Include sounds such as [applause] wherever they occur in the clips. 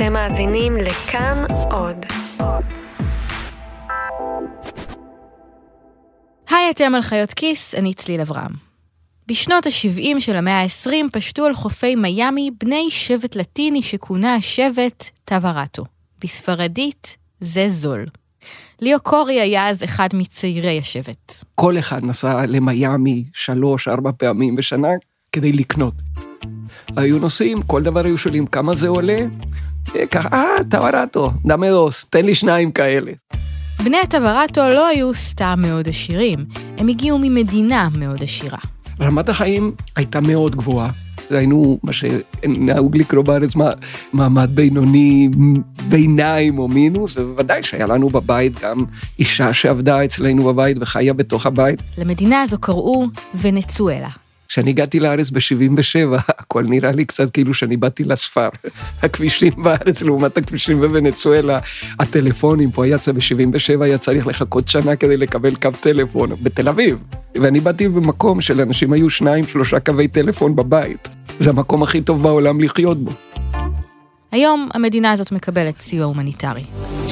אתם מאזינים לכאן עוד. היי, אתם על חיות כיס, אני צליל אברהם. בשנות ה-70 של המאה ה-20 פשטו על חופי מיאמי בני שבט לטיני שכונה שבט טווארטו. בספרדית, זה זול. ליאו קורי היה אז אחד מצעירי השבט. כל אחד נסע למיאמי שלוש, ארבע פעמים בשנה כדי לקנות. היו נוסעים, כל דבר היו שואלים כמה זה עולה, ככה, אה, טווארטו, דמדוס, תן לי שניים כאלה. בני הטווארטו לא היו סתם מאוד עשירים, הם הגיעו ממדינה מאוד עשירה. רמת החיים הייתה מאוד גבוהה. היינו מה שנהוג לקרוא בארץ מעמד בינוני, ביניים או מינוס, ובוודאי שהיה לנו בבית גם אישה שעבדה אצלנו בבית וחיה בתוך הבית. למדינה הזו קראו ונצואלה. כשאני הגעתי לארץ ב-77, הכל נראה לי קצת כאילו שאני באתי לספר. הכבישים בארץ לעומת הכבישים בוונצואלה, הטלפונים, פה יצא ב-77, היה צריך לחכות שנה כדי לקבל קו טלפון, בתל אביב. ואני באתי במקום שלאנשים היו שניים, שלושה קווי טלפון בבית. זה המקום הכי טוב בעולם לחיות בו. היום המדינה הזאת מקבלת סיוע הומניטרי. 90%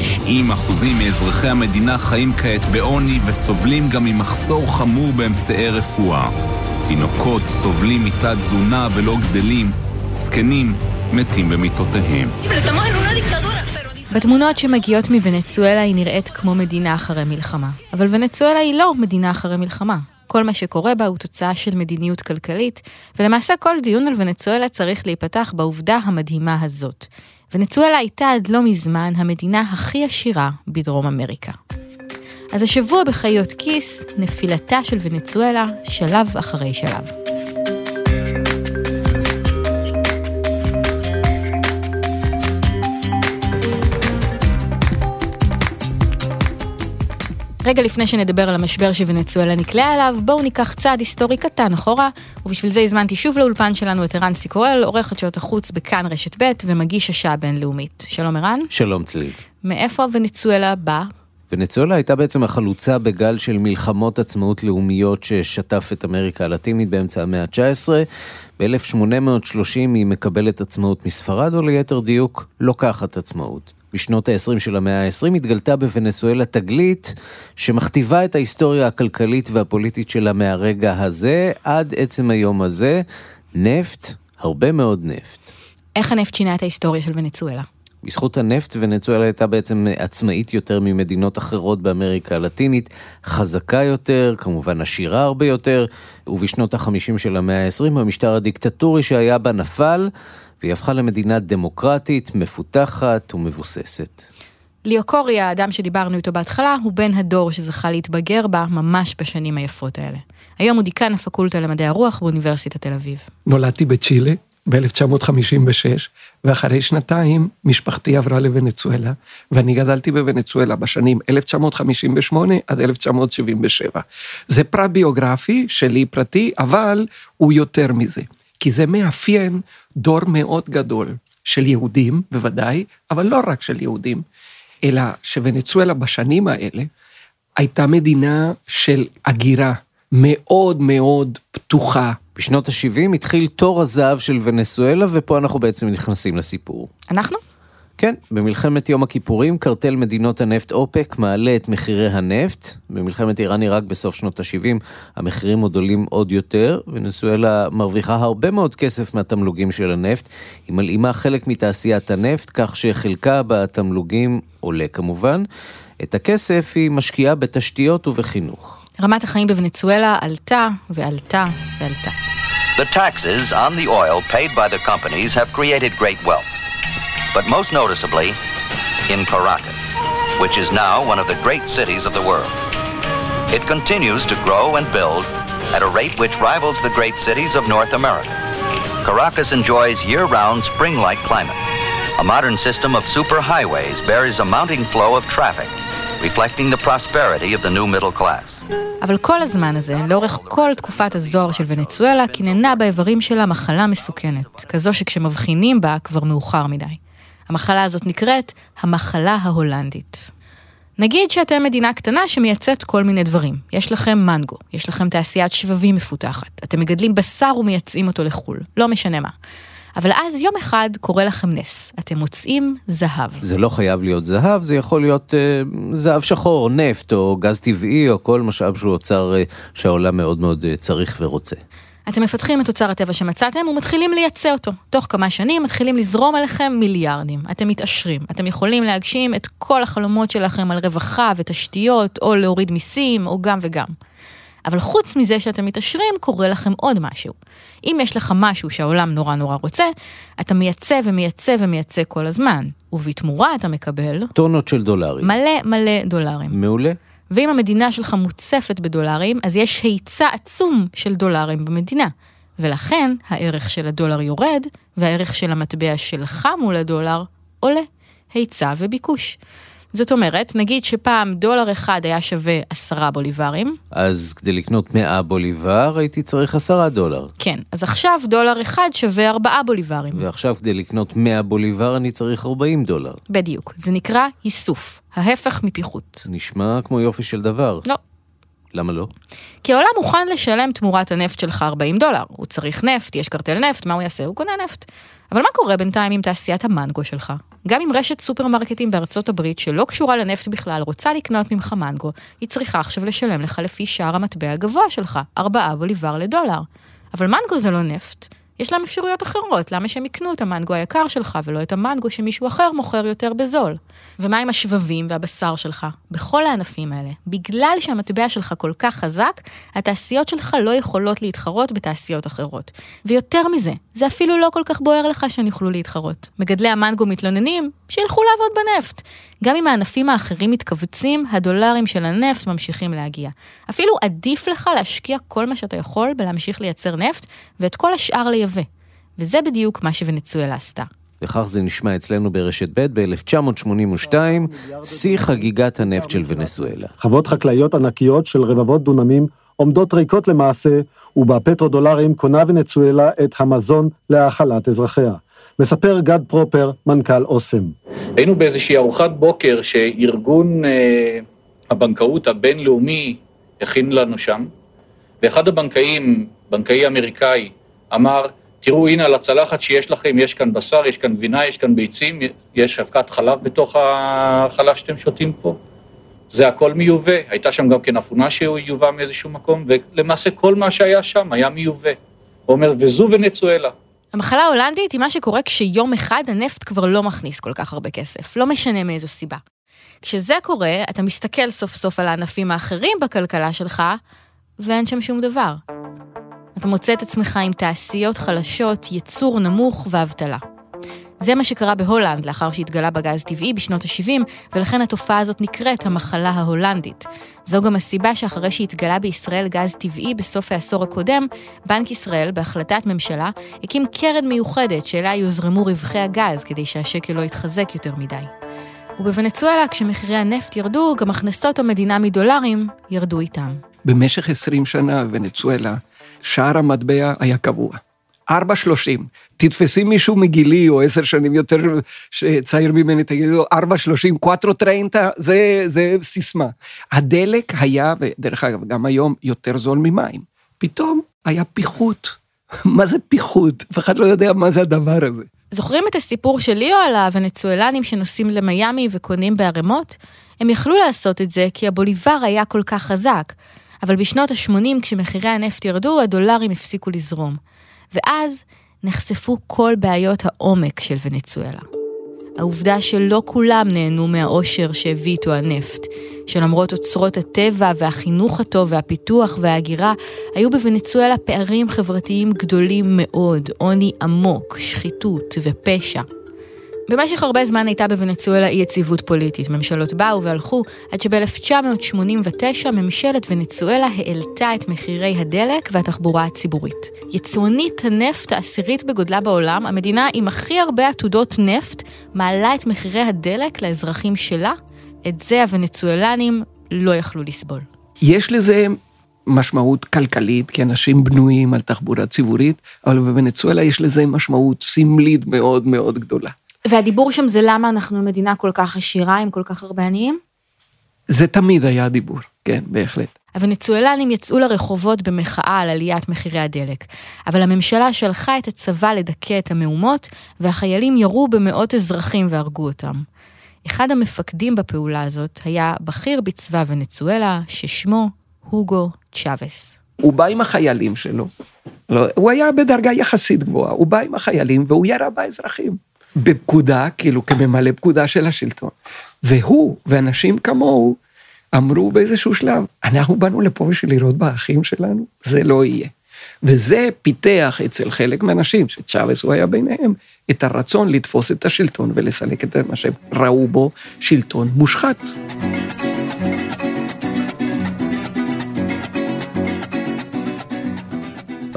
מאזרחי המדינה חיים כעת בעוני וסובלים גם ממחסור חמור באמצעי רפואה. תינוקות סובלים מתת-תזונה ולא גדלים, זקנים מתים במיטותיהם. בתמונות שמגיעות מוונצואלה היא נראית כמו מדינה אחרי מלחמה. אבל ונצואלה היא לא מדינה אחרי מלחמה. כל מה שקורה בה הוא תוצאה של מדיניות כלכלית, ולמעשה כל דיון על ונצואלה צריך להיפתח בעובדה המדהימה הזאת. ונצואלה הייתה עד לא מזמן המדינה הכי עשירה בדרום אמריקה. אז השבוע בחיות כיס, נפילתה של ונצואלה, שלב אחרי שלב. רגע לפני שנדבר על המשבר שוונצואלה נקלעה אליו, בואו ניקח צעד היסטורי קטן אחורה, ובשביל זה הזמנתי שוב לאולפן שלנו את ערן סיקורל, עורך חדשות החוץ בכאן רשת ב' ומגיש השעה הבינלאומית. שלום ערן. שלום צליל. מאיפה ונצואלה בא? ונצואלה הייתה בעצם החלוצה בגל של מלחמות עצמאות לאומיות ששטף את אמריקה הלטינית באמצע המאה ה-19. ב-1830 היא מקבלת עצמאות מספרד, או ליתר דיוק, לוקחת עצמאות. בשנות ה-20 של המאה ה-20 התגלתה בוונסואלה תגלית שמכתיבה את ההיסטוריה הכלכלית והפוליטית שלה מהרגע הזה עד עצם היום הזה, נפט, הרבה מאוד נפט. איך הנפט שינה את ההיסטוריה של ונצואלה? בזכות הנפט ונצואלה הייתה בעצם עצמאית יותר ממדינות אחרות באמריקה הלטינית, חזקה יותר, כמובן עשירה הרבה יותר, ובשנות ה-50 של המאה ה-20 המשטר הדיקטטורי שהיה בה נפל, והיא הפכה למדינה דמוקרטית, מפותחת ומבוססת. ליאוקורי, האדם שדיברנו איתו בהתחלה, הוא בן הדור שזכה להתבגר בה ממש בשנים היפות האלה. היום הוא דיקן הפקולטה למדעי הרוח באוניברסיטת תל אביב. נולדתי בצ'ילה ב-1956, ואחרי שנתיים משפחתי עברה לוונצואלה, ואני גדלתי בוונצואלה בשנים 1958 עד 1977. זה פרה-ביוגרפי שלי פרטי, אבל הוא יותר מזה, כי זה מאפיין דור מאוד גדול של יהודים, בוודאי, אבל לא רק של יהודים, אלא שוונצואלה בשנים האלה הייתה מדינה של הגירה מאוד מאוד פתוחה. בשנות ה-70 התחיל תור הזהב של ונסואלה, ופה אנחנו בעצם נכנסים לסיפור. אנחנו? כן, במלחמת יום הכיפורים קרטל מדינות הנפט אופק מעלה את מחירי הנפט. במלחמת איראן-עיראק בסוף שנות ה-70 המחירים עוד עולים עוד יותר. ונסואלה מרוויחה הרבה מאוד כסף מהתמלוגים של הנפט. היא מלאימה חלק מתעשיית הנפט, כך שחלקה בתמלוגים עולה כמובן. את הכסף היא משקיעה בתשתיות ובחינוך. רמת החיים בוונצואלה עלתה ועלתה ועלתה. The taxes on the oil paid by the companies have created great wealth. But most noticeably in Caracas, which is now one of the great cities of the world. It continues to grow and build at a rate which rivals the great cities of North America. Caracas enjoys year-round spring-like climate. A modern system of superhighways bears a mounting flow of traffic, reflecting the prosperity of the new middle class. אבל כל הזמן הזה, לאורך כל תקופת הזוהר של ונצואלה, קיננה באיברים שלה מחלה מסוכנת, כזו שכשמבחינים בה כבר מאוחר מדי. המחלה הזאת נקראת המחלה ההולנדית. נגיד שאתם מדינה קטנה שמייצאת כל מיני דברים. יש לכם מנגו, יש לכם תעשיית שבבים מפותחת, אתם מגדלים בשר ומייצאים אותו לחו"ל, לא משנה מה. אבל אז יום אחד קורה לכם נס, אתם מוצאים זהב. זה לא חייב להיות זהב, זה יכול להיות אה, זהב שחור, נפט או גז טבעי או כל משאב שהוא אוצר אה, שהעולם מאוד מאוד אה, צריך ורוצה. אתם מפתחים את אוצר הטבע שמצאתם ומתחילים לייצא אותו. תוך כמה שנים מתחילים לזרום עליכם מיליארדים. אתם מתעשרים. אתם יכולים להגשים את כל החלומות שלכם על רווחה ותשתיות, או להוריד מיסים, או גם וגם. אבל חוץ מזה שאתם מתעשרים, קורה לכם עוד משהו. אם יש לך משהו שהעולם נורא נורא רוצה, אתה מייצא ומייצא ומייצא כל הזמן. ובתמורה אתה מקבל... טונות של דולרים. מלא מלא דולרים. מעולה. ואם המדינה שלך מוצפת בדולרים, אז יש היצע עצום של דולרים במדינה. ולכן הערך של הדולר יורד, והערך של המטבע שלך מול הדולר עולה. היצע וביקוש. זאת אומרת, נגיד שפעם דולר אחד היה שווה עשרה בוליברים. אז כדי לקנות 100 בוליבר הייתי צריך עשרה דולר. כן, אז עכשיו דולר אחד שווה ארבעה בוליברים. ועכשיו כדי לקנות 100 בוליבר אני צריך 40 דולר. בדיוק, זה נקרא איסוף, ההפך מפיחות. נשמע כמו יופי של דבר. לא. למה לא? כי העולם מוכן לשלם תמורת הנפט שלך 40 דולר. הוא צריך נפט, יש קרטל נפט, מה הוא יעשה? הוא קונה נפט. אבל מה קורה בינתיים עם תעשיית המנגו שלך? גם אם רשת סופרמרקטים בארצות הברית שלא קשורה לנפט בכלל רוצה לקנות ממך מנגו, היא צריכה עכשיו לשלם לך לפי שער המטבע הגבוה שלך, 4 בוליבר לדולר. אבל מנגו זה לא נפט. יש להם אפשרויות אחרות, למה שהם יקנו את המנגו היקר שלך ולא את המנגו שמישהו אחר מוכר יותר בזול? ומה עם השבבים והבשר שלך? בכל הענפים האלה, בגלל שהמטבע שלך כל כך חזק, התעשיות שלך לא יכולות להתחרות בתעשיות אחרות. ויותר מזה, זה אפילו לא כל כך בוער לך שהן יוכלו להתחרות. מגדלי המנגו מתלוננים, שילכו לעבוד בנפט. גם אם הענפים האחרים מתכווצים, הדולרים של הנפט ממשיכים להגיע. אפילו עדיף לך להשקיע כל מה שאתה יכול בלהמשיך לייצר נפט, ואת כל השאר לייבא. וזה בדיוק מה שוונצואלה עשתה. וכך זה נשמע אצלנו ברשת ב' ב-1982, שיא חגיגת הנפט של ונסואלה. חוות חקלאיות ענקיות של רבבות דונמים עומדות ריקות למעשה, ובפטרודולרים קונה ונצואלה את המזון להאכלת אזרחיה. מספר גד פרופר, מנכ"ל אוסם. היינו באיזושהי ארוחת בוקר שארגון אה, הבנקאות הבינלאומי הכין לנו שם, ואחד הבנקאים, בנקאי אמריקאי, אמר, תראו, הנה על הצלחת שיש לכם, יש כאן בשר, יש כאן גבינה, יש כאן ביצים, יש אבקת חלב בתוך החלב שאתם שותים פה. זה הכל מיובא, הייתה שם גם כן אפונה שהוא יובא מאיזשהו מקום, ולמעשה כל מה שהיה שם היה מיובא. הוא אומר, וזו ונצואלה. המחלה ההולנדית היא מה שקורה כשיום אחד הנפט כבר לא מכניס כל כך הרבה כסף, לא משנה מאיזו סיבה. כשזה קורה, אתה מסתכל סוף סוף על הענפים האחרים בכלכלה שלך, ואין שם שום דבר. אתה מוצא את עצמך עם תעשיות חלשות, ייצור נמוך ואבטלה. זה מה שקרה בהולנד לאחר שהתגלה בגז טבעי בשנות ה-70, ולכן התופעה הזאת נקראת המחלה ההולנדית. זו גם הסיבה שאחרי שהתגלה בישראל גז טבעי בסוף העשור הקודם, בנק ישראל, בהחלטת ממשלה, הקים קרן מיוחדת שאליה יוזרמו רווחי הגז כדי שהשקל לא יתחזק יותר מדי. ובוונצואלה, כשמחירי הנפט ירדו, גם הכנסות המדינה מדולרים ירדו איתם. במשך 20 שנה בוונצואלה, שער המטבע היה קבוע. 4.30. תתפסי מישהו מגילי או עשר שנים יותר צעיר ממני, תגידי לו 4.30, cuatro treinta, זה סיסמה. הדלק היה, ודרך אגב, גם היום יותר זול ממים. פתאום היה פיחות. [laughs] מה זה פיחות? אף אחד לא יודע מה זה הדבר הזה. זוכרים את הסיפור של ליאו על הוונצואלנים שנוסעים למיאמי וקונים בערימות? הם יכלו לעשות את זה כי הבוליבר היה כל כך חזק. אבל בשנות ה-80, כשמחירי הנפט ירדו, הדולרים הפסיקו לזרום. ואז נחשפו כל בעיות העומק של ונצואלה. העובדה שלא כולם נהנו מהאושר שהביא איתו הנפט, שלמרות אוצרות הטבע והחינוך הטוב והפיתוח וההגירה, היו בוונצואלה פערים חברתיים גדולים מאוד, עוני עמוק, שחיתות ופשע. במשך הרבה זמן הייתה בוונצואלה אי יציבות פוליטית. ממשלות באו והלכו, עד שב-1989 ממשלת ונצואלה העלתה את מחירי הדלק והתחבורה הציבורית. יצואנית הנפט העשירית בגודלה בעולם, המדינה עם הכי הרבה עתודות נפט, מעלה את מחירי הדלק לאזרחים שלה. את זה הוונצואלנים לא יכלו לסבול. יש לזה משמעות כלכלית, כי אנשים בנויים על תחבורה ציבורית, אבל בוונצואלה יש לזה משמעות סמלית מאוד מאוד גדולה. והדיבור שם זה למה אנחנו מדינה כל כך עשירה עם כל כך הרבה עניים? זה תמיד היה דיבור, כן, בהחלט. הוונצואלנים יצאו לרחובות במחאה על עליית מחירי הדלק, אבל הממשלה שלחה את הצבא לדכא את המהומות, והחיילים ירו במאות אזרחים והרגו אותם. אחד המפקדים בפעולה הזאת היה בכיר בצבא ונצואלה, ששמו הוגו צ'אבס. הוא בא עם החיילים שלו, לא, הוא היה בדרגה יחסית גבוהה, הוא בא עם החיילים והוא ירה באזרחים. בפקודה, כאילו כממלא פקודה של השלטון. והוא ואנשים כמוהו אמרו באיזשהו שלב, אנחנו באנו לפה בשביל לראות באחים שלנו, זה לא יהיה. וזה פיתח אצל חלק מהאנשים, שצ'אבס הוא היה ביניהם, את הרצון לתפוס את השלטון ולסלק את מה שהם ראו בו שלטון מושחת.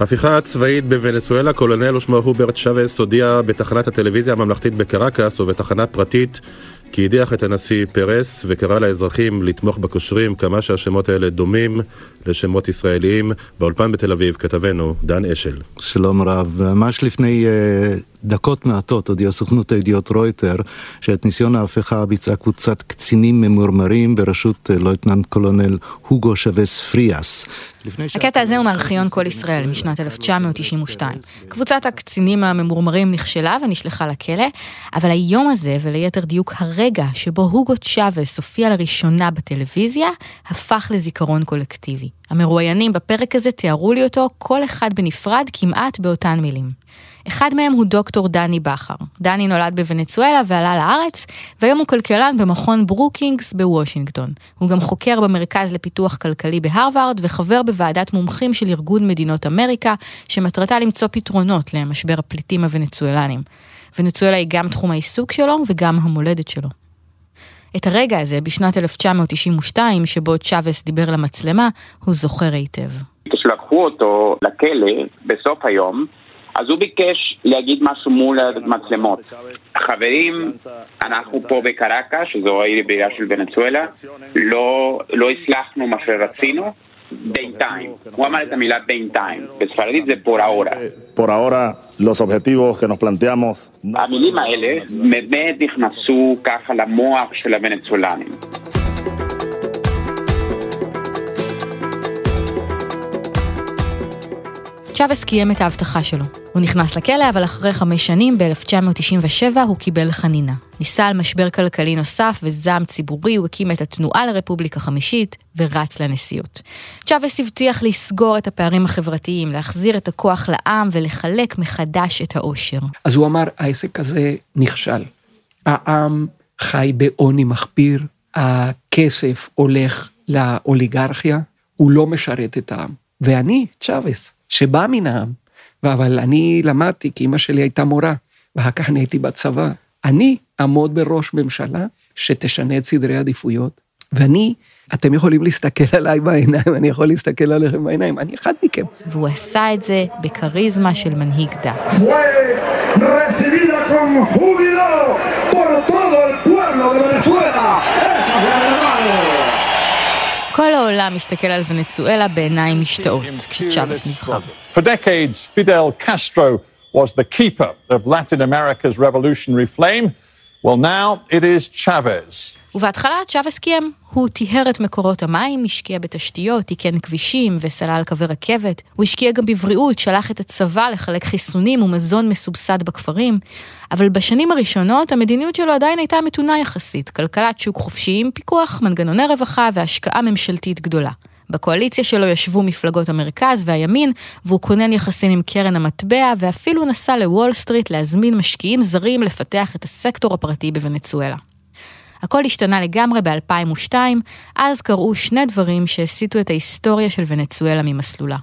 ההפיכה הצבאית בוונסואלה, קולונל ושמו הוברט שווס הודיע בתחנת הטלוויזיה הממלכתית בקרקס ובתחנה פרטית כי הדיח את הנשיא פרס וקרא לאזרחים לתמוך בקושרים כמה שהשמות האלה דומים לשמות ישראליים. באולפן בתל אביב כתבנו דן אשל. שלום רב, ממש לפני uh, דקות מעטות הודיעה סוכנות הידיעות רויטר שאת ניסיון ההפיכה ביצעה קבוצת קצינים ממורמרים בראשות uh, לויטננט קולונל הוגו שבס פריאס. הקטע הזה הוא מארכיון כל ישראל משנת 1992. קבוצת הקצינים הממורמרים נכשלה ונשלחה לכלא, אבל היום הזה, וליתר דיוק הרגע שבו הוגו צ'אבס הופיע לראשונה בטלוויזיה, הפך לזיכרון קולקטיבי. המרואיינים בפרק הזה תיארו לי אותו כל אחד בנפרד כמעט באותן מילים. אחד מהם הוא דוקטור דני בכר. דני נולד בוונצואלה ועלה לארץ, והיום הוא כלכלן במכון ברוקינגס בוושינגטון. הוא גם חוקר במרכז לפיתוח כלכלי בהרווארד, וחבר בוועדת מומחים של ארגון מדינות אמריקה, שמטרתה למצוא פתרונות למשבר הפליטים הוונצואלנים. ונצואלה היא גם תחום העיסוק שלו וגם המולדת שלו. את הרגע הזה, בשנת 1992, שבו צ'אבס דיבר למצלמה, הוא זוכר היטב. כשלקחו אותו לכלא בסוף היום, אז הוא ביקש להגיד משהו מול המצלמות. חברים, אנחנו פה בקרקה, שזו העיר בעירה של ונצואלה, לא, לא הצלחנו מה שרצינו, בינתיים. הוא אמר את המילה בינתיים. בספרדית זה por ahora, los objetivos que nos planteamos... המילים האלה באמת נכנסו ככה למוח של הוונצואלנים. צ'אבס קיים את ההבטחה שלו. הוא נכנס לכלא, אבל אחרי חמש שנים, ב-1997, הוא קיבל חנינה. ניסה על משבר כלכלי נוסף וזעם ציבורי, הוא הקים את התנועה לרפובליקה חמישית ורץ לנשיאות. צ'אבס הבטיח לסגור את הפערים החברתיים, להחזיר את הכוח לעם ולחלק מחדש את העושר. אז הוא אמר, העסק הזה נכשל. העם חי בעוני מחפיר, הכסף הולך לאוליגרכיה, הוא לא משרת את העם. ואני, צ'אבס, שבא מן העם, אבל אני למדתי, כי אמא שלי הייתה מורה, ואחר כך אני הייתי בצבא. אני אעמוד בראש ממשלה שתשנה את סדרי העדיפויות, ואני, אתם יכולים להסתכל עליי בעיניים, אני יכול להסתכל עליכם בעיניים, אני אחד מכם. והוא עשה את זה בכריזמה של מנהיג דת. כל העולם מסתכל על ונצואלה בעיניים משתאות כשצ'אבס נבחר. For decades, Fidel Castro was the keeper of Latin America's revolutionary flame. Well, now it is Chavez. ובהתחלה צ'אבס קיים. הוא טיהר את מקורות המים, השקיע בתשתיות, תיקן כבישים וסלל קווי רכבת. הוא השקיע גם בבריאות, שלח את הצבא לחלק חיסונים ומזון מסובסד בכפרים. אבל בשנים הראשונות המדיניות שלו עדיין הייתה מתונה יחסית. כלכלת שוק חופשי עם פיקוח, מנגנוני רווחה והשקעה ממשלתית גדולה. בקואליציה שלו ישבו מפלגות המרכז והימין, והוא כונן יחסים עם קרן המטבע, ואפילו נסע לוול סטריט להזמין משקיעים זרים לפתח את הסקטור הפרטי בוונצואלה. הכל השתנה לגמרי ב-2002, אז קרו שני דברים שהסיטו את ההיסטוריה של ונצואלה ממסלולה.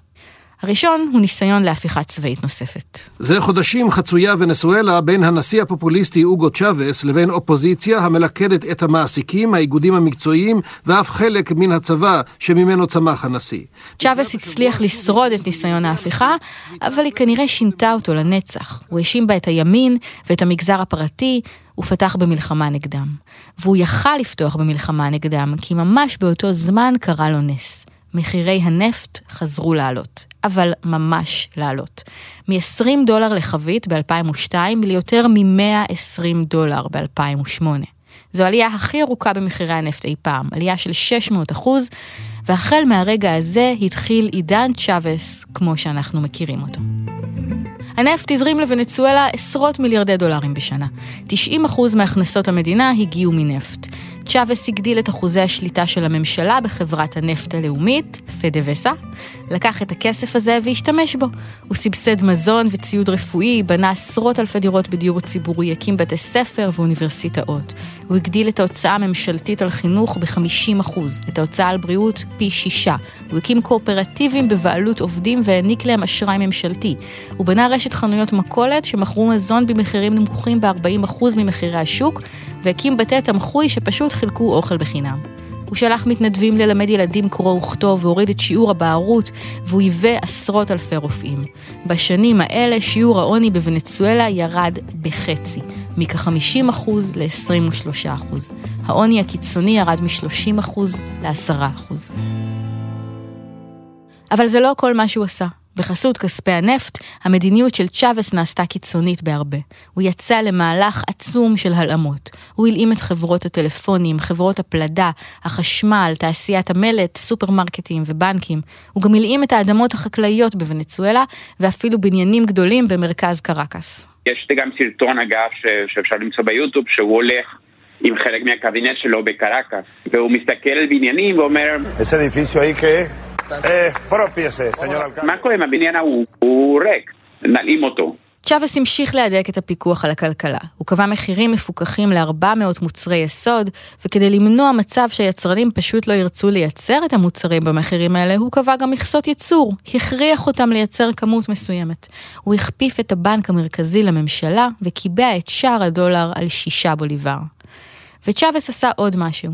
הראשון הוא ניסיון להפיכה צבאית נוספת. זה חודשים חצויה ונסואלה בין הנשיא הפופוליסטי אוגו צ'אבס לבין אופוזיציה המלכדת את המעסיקים, האיגודים המקצועיים ואף חלק מן הצבא שממנו צמח הנשיא. צ'אבס הצליח לשרוד את ניסיון ההפיכה, אבל היא כנראה שינתה אותו לנצח. הוא האשים בה את הימין ואת המגזר הפרטי, ופתח במלחמה נגדם. והוא יכל לפתוח במלחמה נגדם, כי ממש באותו זמן קרה לו נס. מחירי הנפט חזרו לעלות, אבל ממש לעלות. מ-20 דולר לחבית ב-2002 ליותר מ-120 דולר ב-2008. זו העלייה הכי ארוכה במחירי הנפט אי פעם, עלייה של 600 אחוז, והחל מהרגע הזה התחיל עידן צ'אבס כמו שאנחנו מכירים אותו. הנפט הזרים לוונצואלה עשרות מיליארדי דולרים בשנה. 90% מהכנסות המדינה הגיעו מנפט. צ'אבס הגדיל את אחוזי השליטה של הממשלה בחברת הנפט הלאומית, פדווסה, לקח את הכסף הזה והשתמש בו. הוא סבסד מזון וציוד רפואי, בנה עשרות אלפי דירות בדיור ציבורי, הקים בתי ספר ואוניברסיטאות. הוא הגדיל את ההוצאה הממשלתית על חינוך ב-50%, את ההוצאה על בריאות פי שישה. הוא הקים קואופרטיבים בבעלות עובדים והעניק להם אשראי ממשלתי. הוא בנה רשת חנויות מכולת שמכרו מזון במחירים נמוכים ב-40% ממחירי השוק, והקים בתי תמחוי שפשוט חילקו אוכל בחינם. הוא שלח מתנדבים ללמד ילדים קרוא וכתוב והוריד את שיעור הבערות, והוא היווה עשרות אלפי רופאים. בשנים האלה שיעור העוני בוונצואלה ירד בחצי, מכ-50% ל-23%. העוני הקיצוני ירד מ-30% ל-10%. אבל זה לא כל מה שהוא עשה. בחסות כספי הנפט, המדיניות של צ'אבס נעשתה קיצונית בהרבה. הוא יצא למהלך עצום של הלאמות. הוא הלאים את חברות הטלפונים, חברות הפלדה, החשמל, תעשיית המלט, סופרמרקטים ובנקים. הוא גם הלאים את האדמות החקלאיות בוונצואלה, ואפילו בניינים גדולים במרכז קרקס. יש גם סרטון אגב שאפשר למצוא ביוטיוב, שהוא הולך עם חלק מהקבינט שלו בקרקס, והוא מסתכל על בניינים ואומר... Ese edificio ahí que eh, propiese, señor alcalde. מה קורה עם הבניין ההוא? הוא ריק, נלאים אותו. צ'אבס המשיך להדק את הפיקוח על הכלכלה. הוא קבע מחירים מפוקחים ל-400 מוצרי יסוד, וכדי למנוע מצב שהיצרנים פשוט לא ירצו לייצר את המוצרים במחירים האלה, הוא קבע גם מכסות ייצור, הכריח אותם לייצר כמות מסוימת. הוא הכפיף את הבנק המרכזי לממשלה, וקיבע את שער הדולר על שישה בוליבר. וצ'אבס עשה עוד משהו.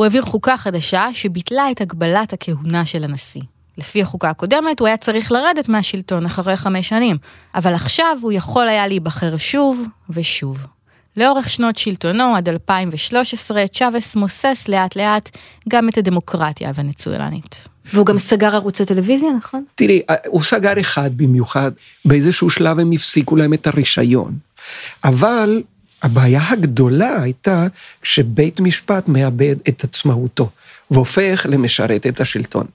הוא העביר חוקה חדשה שביטלה את הגבלת הכהונה של הנשיא. לפי החוקה הקודמת הוא היה צריך לרדת מהשלטון אחרי חמש שנים, אבל עכשיו הוא יכול היה להיבחר שוב ושוב. לאורך שנות שלטונו, עד 2013, צ'אבס מוסס לאט לאט גם את הדמוקרטיה הוונצואלנית. והוא גם סגר ערוצי טלוויזיה, נכון? תראי, הוא סגר אחד במיוחד, באיזשהו שלב הם הפסיקו להם את הרישיון. אבל הבעיה הגדולה הייתה שבית משפט מאבד את עצמאותו, והופך למשרת את השלטון.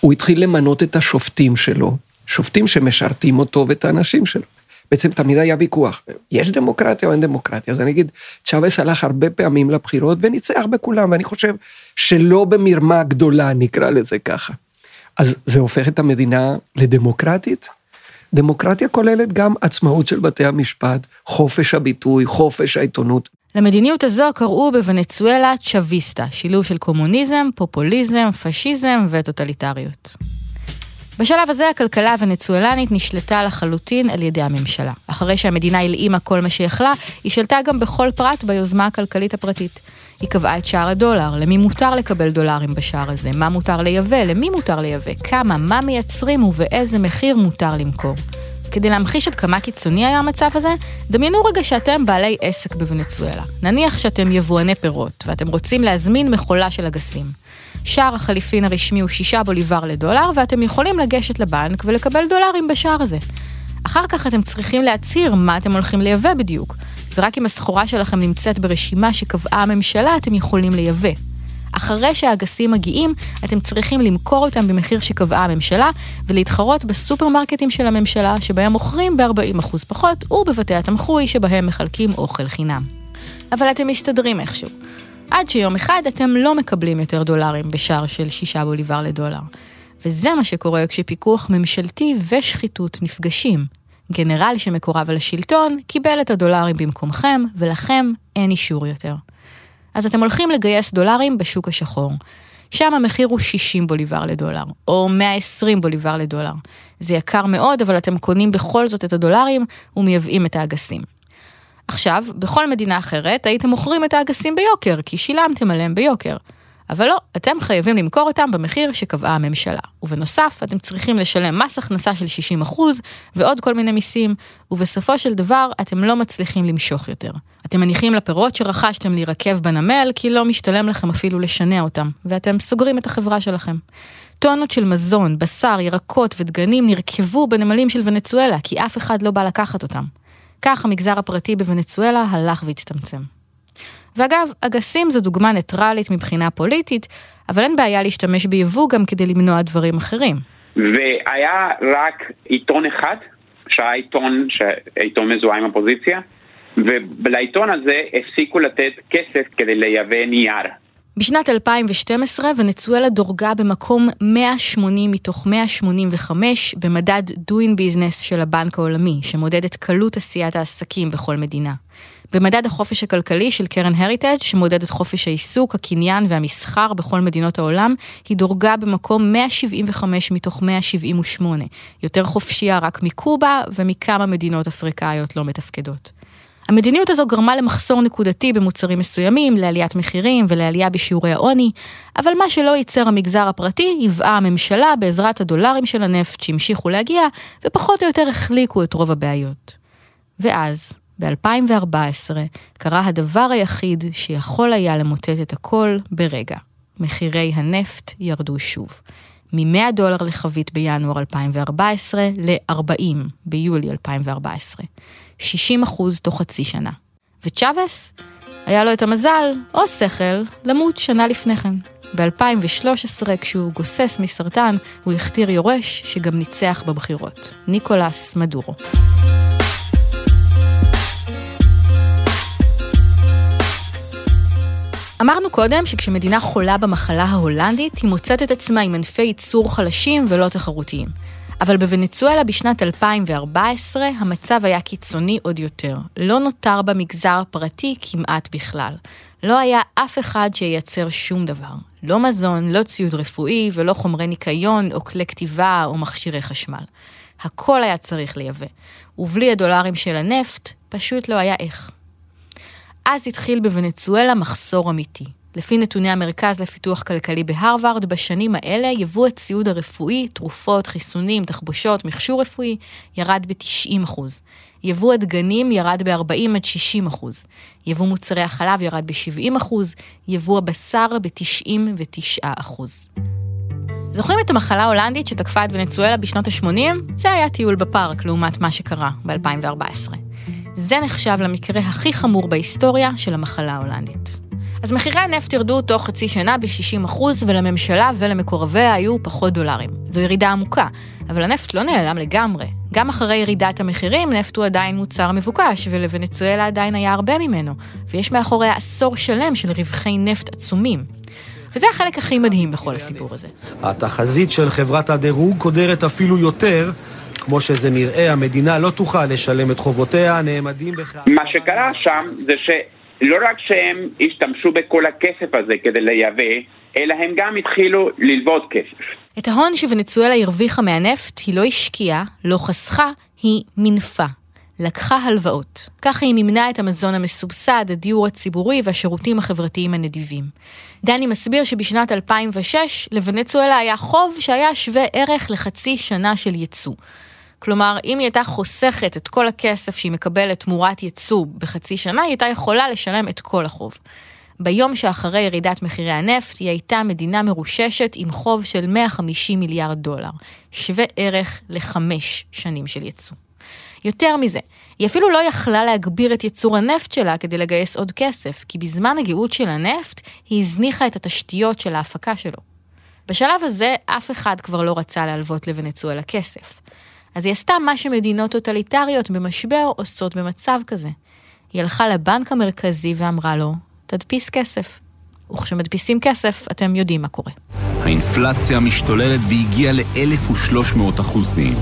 הוא התחיל למנות את השופטים שלו, שופטים שמשרתים אותו ואת האנשים שלו. בעצם תמיד היה ויכוח, יש דמוקרטיה או אין דמוקרטיה? אז אני אגיד, צ'אבס הלך הרבה פעמים לבחירות וניצח בכולם, ואני חושב שלא במרמה גדולה, נקרא לזה ככה. אז זה הופך את המדינה לדמוקרטית. דמוקרטיה כוללת גם עצמאות של בתי המשפט, חופש הביטוי, חופש העיתונות. למדיניות הזו קראו בוונצואלה צ'אביסטה, שילוב של קומוניזם, פופוליזם, פשיזם וטוטליטריות. בשלב הזה הכלכלה הוונצואלנית נשלטה לחלוטין על ידי הממשלה. אחרי שהמדינה הלאימה כל מה שיכלה, היא שלטה גם בכל פרט ביוזמה הכלכלית הפרטית. היא קבעה את שער הדולר, למי מותר לקבל דולרים בשער הזה, מה מותר לייבא, למי מותר לייבא, כמה, מה מייצרים ובאיזה מחיר מותר למכור. כדי להמחיש עד כמה קיצוני היה המצב הזה, דמיינו רגע שאתם בעלי עסק בוונצואלה. נניח שאתם יבואני פירות, ואתם רוצים להזמין מכולה של אגסים. שער החליפין הרשמי הוא 6 בוליבר לדולר, ואתם יכולים לגשת לבנק ולקבל דולרים בשער הזה. אחר כך אתם צריכים להצהיר מה אתם הולכים לייבא בדיוק, ורק אם הסחורה שלכם נמצאת ברשימה שקבעה הממשלה, אתם יכולים לייבא. אחרי שהאגסים מגיעים, אתם צריכים למכור אותם במחיר שקבעה הממשלה, ולהתחרות בסופרמרקטים של הממשלה, שבהם מוכרים ב-40% פחות, ובבתי התמחוי שבהם מחלקים אוכל חינם. אבל אתם מסתדרים איכשהו. עד שיום אחד אתם לא מקבלים יותר דולרים בשער של 6 בוליבר לדולר. וזה מה שקורה כשפיקוח ממשלתי ושחיתות נפגשים. גנרל שמקורב על השלטון קיבל את הדולרים במקומכם, ולכם אין אישור יותר. אז אתם הולכים לגייס דולרים בשוק השחור. שם המחיר הוא 60 בוליבר לדולר, או 120 בוליבר לדולר. זה יקר מאוד, אבל אתם קונים בכל זאת את הדולרים ומייבאים את האגסים. עכשיו, בכל מדינה אחרת הייתם מוכרים את האגסים ביוקר, כי שילמתם עליהם ביוקר. אבל לא, אתם חייבים למכור אותם במחיר שקבעה הממשלה. ובנוסף, אתם צריכים לשלם מס הכנסה של 60% ועוד כל מיני מיסים, ובסופו של דבר אתם לא מצליחים למשוך יותר. אתם מניחים לפירות שרכשתם להירקב בנמל, כי לא משתלם לכם אפילו לשנע אותם, ואתם סוגרים את החברה שלכם. טונות של מזון, בשר, ירקות ודגנים נרקבו בנמלים של ונצואלה, כי אף אחד לא בא לקחת אותם. כך המגזר הפרטי בוונצואלה הלך והצטמצם. ואגב, אגסים זו דוגמה ניטרלית מבחינה פוליטית, אבל אין בעיה להשתמש ביבוא גם כדי למנוע דברים אחרים. והיה רק עיתון אחד, שהיה עיתון, עיתון מזוהה עם אופוזיציה, ולעיתון הזה הפסיקו לתת כסף כדי לייבא נייר. בשנת 2012 ונצואלה דורגה במקום 180 מתוך 185 במדד Doing Business של הבנק העולמי, שמודד את קלות עשיית העסקים בכל מדינה. במדד החופש הכלכלי של קרן הריטג' שמודד את חופש העיסוק, הקניין והמסחר בכל מדינות העולם, היא דורגה במקום 175 מתוך 178, יותר חופשייה רק מקובה ומכמה מדינות אפריקאיות לא מתפקדות. המדיניות הזו גרמה למחסור נקודתי במוצרים מסוימים, לעליית מחירים ולעלייה בשיעורי העוני, אבל מה שלא ייצר המגזר הפרטי, היווה הממשלה בעזרת הדולרים של הנפט שהמשיכו להגיע, ופחות או יותר החליקו את רוב הבעיות. ואז, ב-2014, קרה הדבר היחיד שיכול היה למוטט את הכל ברגע. מחירי הנפט ירדו שוב. מ-100 דולר לחבית בינואר 2014 ל-40 ביולי 2014. 60 אחוז תוך חצי שנה. וצ'אבס, היה לו את המזל, או שכל, למות שנה לפני כן. ב-2013, כשהוא גוסס מסרטן, הוא הכתיר יורש שגם ניצח בבחירות, ניקולס מדורו. אמרנו קודם שכשמדינה חולה במחלה ההולנדית, היא מוצאת את עצמה עם ענפי ייצור חלשים ולא תחרותיים. אבל בוונצואלה בשנת 2014 המצב היה קיצוני עוד יותר. לא נותר במגזר הפרטי כמעט בכלל. לא היה אף אחד שייצר שום דבר. לא מזון, לא ציוד רפואי ולא חומרי ניקיון או כלי כתיבה או מכשירי חשמל. הכל היה צריך לייבא. ובלי הדולרים של הנפט, פשוט לא היה איך. אז התחיל בוונצואלה מחסור אמיתי. לפי נתוני המרכז לפיתוח כלכלי בהרווארד, בשנים האלה יבוא הציוד הרפואי, תרופות, חיסונים, תחבושות, מכשור רפואי, ירד ב-90%. יבוא הדגנים ירד ב-40 עד 60 יבוא מוצרי החלב ירד ב-70 יבוא הבשר ב-99 זוכרים את המחלה ההולנדית שתקפה את ונצואלה בשנות ה-80? זה היה טיול בפארק לעומת מה שקרה ב-2014. זה נחשב למקרה הכי חמור בהיסטוריה של המחלה ההולנדית. אז מחירי הנפט ירדו תוך חצי שנה ב-60%, ולממשלה ולמקורביה היו פחות דולרים. זו ירידה עמוקה, אבל הנפט לא נעלם לגמרי. גם אחרי ירידת המחירים, נפט הוא עדיין מוצר מבוקש, ולוונצואלה עדיין היה הרבה ממנו, ויש מאחוריה עשור שלם של רווחי נפט עצומים. וזה החלק הכי מדהים בכל הסיפור הזה. התחזית של חברת הדירוג קודרת אפילו יותר. כמו שזה נראה, המדינה לא תוכל לשלם את חובותיה הנעמדים בכך. מה שקרה שם זה ש... לא רק שהם השתמשו בכל הכסף הזה כדי לייבא, אלא הם גם התחילו ללוות כסף. את ההון שוונצואלה הרוויחה מהנפט היא לא השקיעה, לא חסכה, היא מינפה. לקחה הלוואות. ככה היא מימנה את המזון המסובסד, הדיור הציבורי והשירותים החברתיים הנדיבים. דני מסביר שבשנת 2006 לוונצואלה היה חוב שהיה שווה ערך לחצי שנה של ייצוא. כלומר, אם היא הייתה חוסכת את כל הכסף שהיא מקבלת תמורת ייצוא בחצי שנה, היא הייתה יכולה לשלם את כל החוב. ביום שאחרי ירידת מחירי הנפט, היא הייתה מדינה מרוששת עם חוב של 150 מיליארד דולר, שווה ערך לחמש שנים של ייצוא. יותר מזה, היא אפילו לא יכלה להגביר את ייצור הנפט שלה כדי לגייס עוד כסף, כי בזמן הגאות של הנפט, היא הזניחה את התשתיות של ההפקה שלו. בשלב הזה, אף אחד כבר לא רצה להלוות לוונצואלה כסף. אז היא עשתה מה שמדינות טוטליטריות במשבר עושות במצב כזה. היא הלכה לבנק המרכזי ואמרה לו, תדפיס כסף. וכשמדפיסים כסף, אתם יודעים מה קורה. האינפלציה משתוללת והגיעה ל-1,300 אחוזים.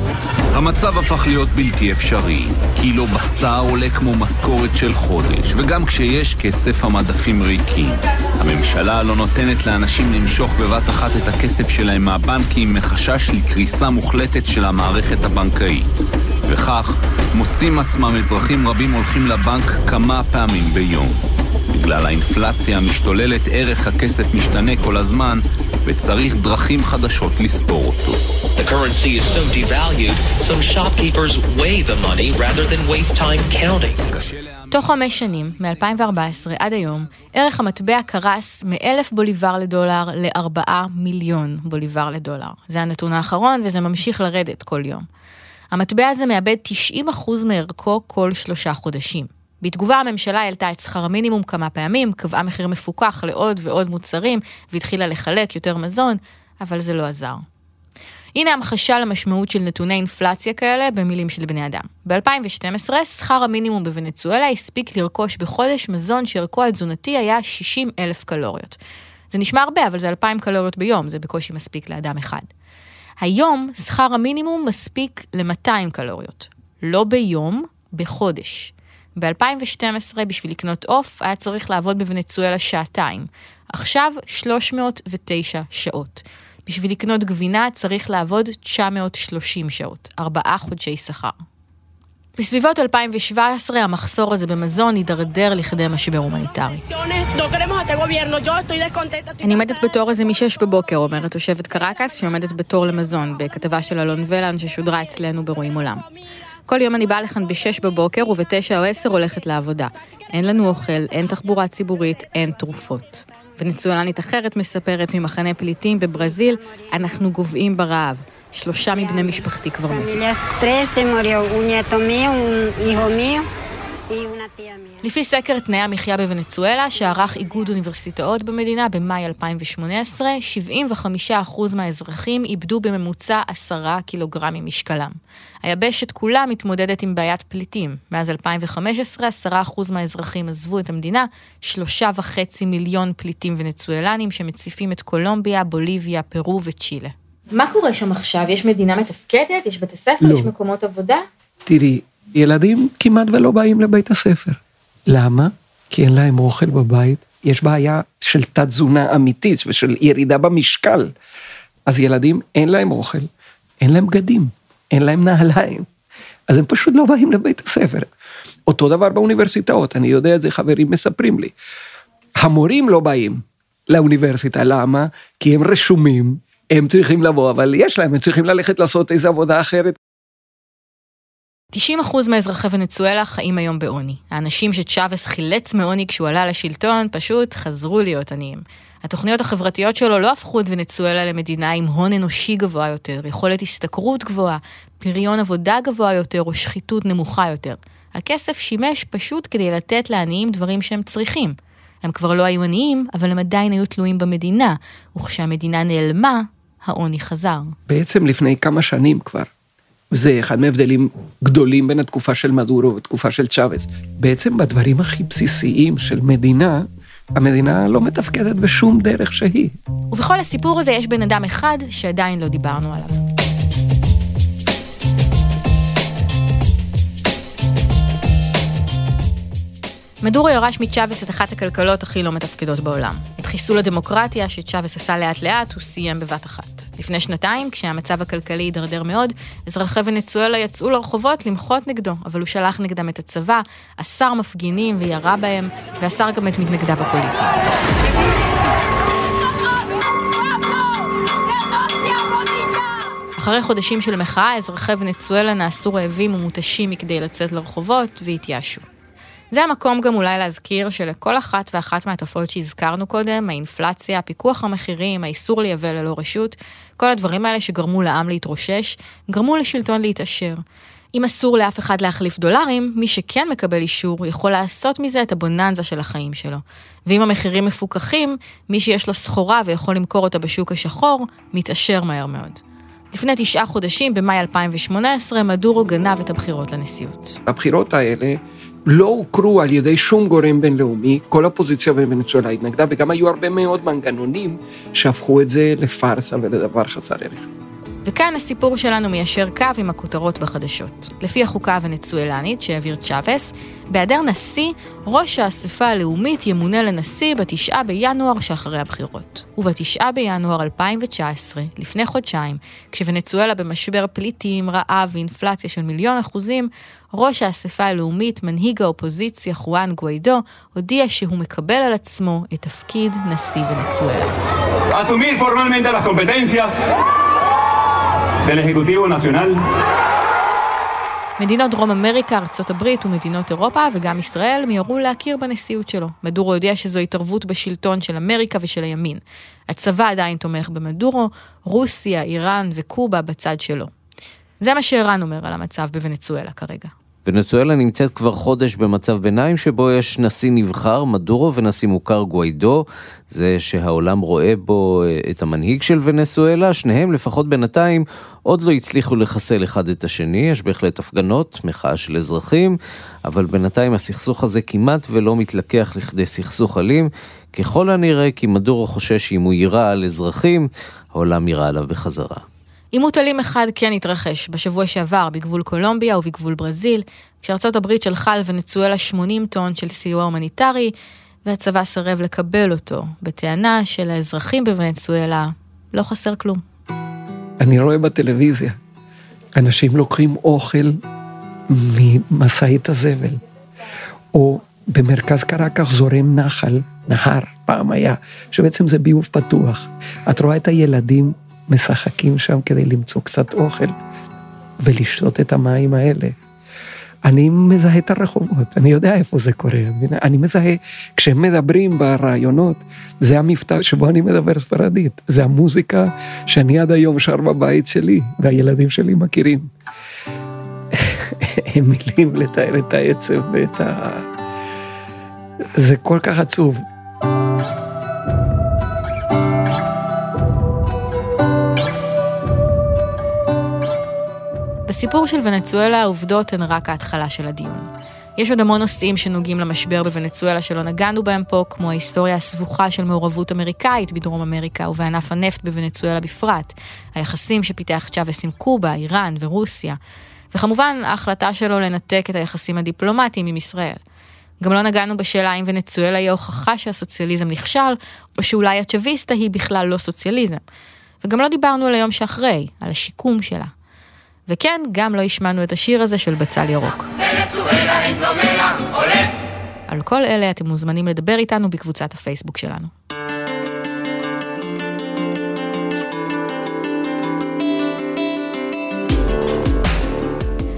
המצב הפך להיות בלתי אפשרי. קילו בשר עולה כמו משכורת של חודש, וגם כשיש כסף המדפים ריקים. הממשלה לא נותנת לאנשים למשוך בבת אחת את הכסף שלהם מהבנקים מחשש לקריסה מוחלטת של המערכת הבנקאית. וכך מוצאים עצמם אזרחים רבים הולכים לבנק כמה פעמים ביום. בגלל האינפלציה המשתוללת ערך הכסף משתנה כל הזמן וצריך דרכים חדשות לספור אותו. The currency is so devalued, some shopkeepers weigh the money rather than waste time counting. תוך חמש שנים, מ-2014 עד היום, ערך המטבע קרס מ-1,000 בוליבר לדולר ל-4 מיליון בוליבר לדולר. זה הנתון האחרון וזה ממשיך לרדת כל יום. המטבע הזה מאבד 90% מערכו כל שלושה חודשים. בתגובה הממשלה העלתה את שכר המינימום כמה פעמים, קבעה מחיר מפוקח לעוד ועוד מוצרים, והתחילה לחלק יותר מזון, אבל זה לא עזר. הנה המחשה למשמעות של נתוני אינפלציה כאלה במילים של בני אדם. ב-2012, שכר המינימום בוונצואלה הספיק לרכוש בחודש מזון שערכו התזונתי היה 60 אלף קלוריות. זה נשמע הרבה, אבל זה 2,000 קלוריות ביום, זה בקושי מספיק לאדם אחד. היום שכר המינימום מספיק ל-200 קלוריות. לא ביום, בחודש. ב-2012, בשביל לקנות עוף, היה צריך לעבוד בוונצואלה שעתיים. עכשיו, 309 שעות. בשביל לקנות גבינה צריך לעבוד 930 שעות, ארבעה חודשי שכר. בסביבות 2017 המחסור הזה במזון הידרדר לכדי משבר הומניטרי. אני עומדת בתור איזה מ-6 בבוקר, אומרת תושבת קרקס, שעומדת בתור למזון, בכתבה של אלון ולן ששודרה אצלנו ברואים עולם. כל יום אני באה לכאן ב-6 בבוקר וב-9 או 10 הולכת לעבודה. אין לנו אוכל, אין תחבורה ציבורית, אין תרופות. ונצואלנית אחרת מספרת ממחנה פליטים בברזיל, אנחנו גוועים ברעב. שלושה מבני משפחתי כבר מתו. לפי סקר תנאי המחיה בוונצואלה, שערך איגוד אוניברסיטאות במדינה במאי 2018, 75% מהאזרחים איבדו בממוצע 10 קילוגרמים משקלם. היבשת כולה מתמודדת עם בעיית פליטים. מאז 2015, 10% מהאזרחים עזבו את המדינה, 3.5 מיליון פליטים ונצואלנים שמציפים את קולומביה, בוליביה, פרו וצ'ילה. מה קורה שם עכשיו? יש מדינה מתפקדת? יש בתי ספר? לא. יש מקומות עבודה? תראי, ילדים כמעט ולא באים לבית הספר. למה? כי אין להם אוכל בבית. יש בעיה של תת תזונה אמיתית ושל ירידה במשקל. אז ילדים אין להם אוכל, אין להם בגדים, אין להם נעליים. אז הם פשוט לא באים לבית הספר. אותו דבר באוניברסיטאות, אני יודע את זה, חברים מספרים לי. המורים לא באים לאוניברסיטה, למה? כי הם רשומים, הם צריכים לבוא, אבל יש להם, הם צריכים ללכת לעשות איזו עבודה אחרת. 90% מאזרחי ונצואלה חיים היום בעוני. האנשים שצ'אבס חילץ מעוני כשהוא עלה לשלטון, פשוט חזרו להיות עניים. התוכניות החברתיות שלו לא הפכו את ונצואלה למדינה עם הון אנושי גבוה יותר, יכולת השתכרות גבוהה, פריון עבודה גבוה יותר או שחיתות נמוכה יותר. הכסף שימש פשוט כדי לתת לעניים דברים שהם צריכים. הם כבר לא היו עניים, אבל הם עדיין היו תלויים במדינה, וכשהמדינה נעלמה, העוני חזר. בעצם לפני כמה שנים כבר, זה אחד מההבדלים גדולים בין התקופה של מדורו ותקופה של צ'אבס. בעצם בדברים הכי בסיסיים של מדינה, המדינה לא מתפקדת בשום דרך שהיא. ובכל הסיפור הזה יש בן אדם אחד שעדיין לא דיברנו עליו. מדורו ירש מצ'אבס את אחת הכלכלות הכי לא מתפקדות בעולם. חיסול הדמוקרטיה שצ'אבס עשה לאט לאט, הוא סיים בבת אחת. לפני שנתיים, כשהמצב הכלכלי הידרדר מאוד, אזרחי ונצואלה יצאו לרחובות למחות נגדו, אבל הוא שלח נגדם את הצבא, אסר מפגינים וירה בהם, ואסר גם את מתנגדיו הפוליטיים. אחרי חודשים של מחאה, אזרחי ונצואלה נעשו רעבים ומותשים מכדי לצאת לרחובות והתייאשו. זה המקום גם אולי להזכיר שלכל אחת ואחת מהתופעות שהזכרנו קודם, האינפלציה, פיקוח המחירים, האיסור לייבא ללא רשות, כל הדברים האלה שגרמו לעם להתרושש, גרמו לשלטון להתעשר. אם אסור לאף אחד להחליף דולרים, מי שכן מקבל אישור יכול לעשות מזה את הבוננזה של החיים שלו. ואם המחירים מפוקחים, מי שיש לו סחורה ויכול למכור אותה בשוק השחור, מתעשר מהר מאוד. לפני תשעה חודשים, במאי 2018, מדורו גנב את הבחירות לנשיאות. הבחירות האלה לא הוכרו על ידי שום גורם בינלאומי, כל הפוזיציה בוונצואלה התנגדה, וגם היו הרבה מאוד מנגנונים שהפכו את זה לפארסה ולדבר חסר ערך. וכאן הסיפור שלנו מיישר קו עם הכותרות בחדשות. לפי החוקה הוונצואלנית שהעביר צ'אבס, בהיעדר נשיא, ראש האספה הלאומית ימונה לנשיא בתשעה בינואר שאחרי הבחירות. ובתשעה בינואר 2019, לפני חודשיים, כשוונצואלה במשבר פליטים, רעב ואינפלציה של מיליון אחוזים, ראש האספה הלאומית, מנהיג האופוזיציה חואן גוויידו, הודיע שהוא מקבל על עצמו את תפקיד נשיא ונצואלה. del Ejecutivo Nacional. מדינות דרום אמריקה, ארצות הברית ומדינות אירופה וגם ישראל מיהרו להכיר בנשיאות שלו. מדורו יודע שזו התערבות בשלטון של אמריקה ושל הימין. הצבא עדיין תומך במדורו, רוסיה, איראן וקובה בצד שלו. זה מה שערן אומר על המצב בוונצואלה כרגע. ונצואלה נמצאת כבר חודש במצב ביניים שבו יש נשיא נבחר, מדורו, ונשיא מוכר גוויידו, זה שהעולם רואה בו אה, את המנהיג של ונצואלה, שניהם לפחות בינתיים עוד לא הצליחו לחסל אחד את השני, יש בהחלט הפגנות, מחאה של אזרחים, אבל בינתיים הסכסוך הזה כמעט ולא מתלקח לכדי סכסוך אלים, ככל הנראה כי מדורו חושש שאם הוא יירה על אזרחים, העולם יירה עליו בחזרה. עימות אלים אחד כן התרחש בשבוע שעבר בגבול קולומביה ובגבול ברזיל, כשארצות הברית שלחה על ונצואלה 80 טון של סיוע הומניטרי, והצבא סירב לקבל אותו, בטענה שלאזרחים בוונצואלה לא חסר כלום. אני רואה בטלוויזיה, אנשים לוקחים אוכל ממשאית הזבל, או במרכז קרקח זורם נחל, נהר, פעם היה, שבעצם זה ביוב פתוח. את רואה את הילדים משחקים שם כדי למצוא קצת אוכל ולשתות את המים האלה. אני מזהה את הרחובות, אני יודע איפה זה קורה, אני מזהה, כשהם מדברים ברעיונות, זה המבטא שבו אני מדבר ספרדית, זה המוזיקה שאני עד היום שר בבית שלי, והילדים שלי מכירים. [laughs] הם מילים לתאר את העצב ואת ה... זה כל כך עצוב. בסיפור של ונצואלה העובדות הן רק ההתחלה של הדיון. יש עוד המון נושאים שנוגעים למשבר בוונצואלה שלא נגענו בהם פה, כמו ההיסטוריה הסבוכה של מעורבות אמריקאית בדרום אמריקה ובענף הנפט בוונצואלה בפרט, היחסים שפיתח צ'אבס עם קובה, איראן ורוסיה, וכמובן ההחלטה שלו לנתק את היחסים הדיפלומטיים עם ישראל. גם לא נגענו בשאלה אם ונצואלה היא הוכחה שהסוציאליזם נכשל, או שאולי הצ'אביסטה היא בכלל לא סוציאליזם. וגם לא דיברנו על היום שאחרי, על השיקום שלה. וכן, גם לא השמענו את השיר הזה של בצל ירוק. על כל אלה אתם מוזמנים לדבר איתנו בקבוצת הפייסבוק שלנו.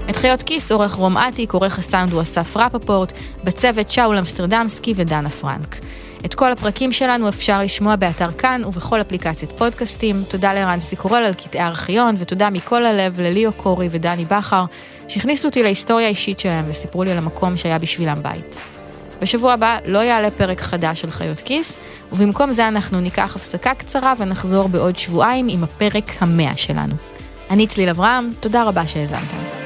את חיות כיס עורך רום אטיק, עורך הסאונד הוא אסף רפפורט, בצוות שאול אמסטרדמסקי ודנה פרנק. את כל הפרקים שלנו אפשר לשמוע באתר כאן ובכל אפליקציית פודקאסטים. תודה לרנסי קורל על קטעי ארכיון, ותודה מכל הלב לליאו קורי ודני בכר, שהכניסו אותי להיסטוריה האישית שלהם וסיפרו לי על המקום שהיה בשבילם בית. בשבוע הבא לא יעלה פרק חדש של חיות כיס, ובמקום זה אנחנו ניקח הפסקה קצרה ונחזור בעוד שבועיים עם הפרק המאה שלנו. אני צליל אברהם, תודה רבה שהאזנתם.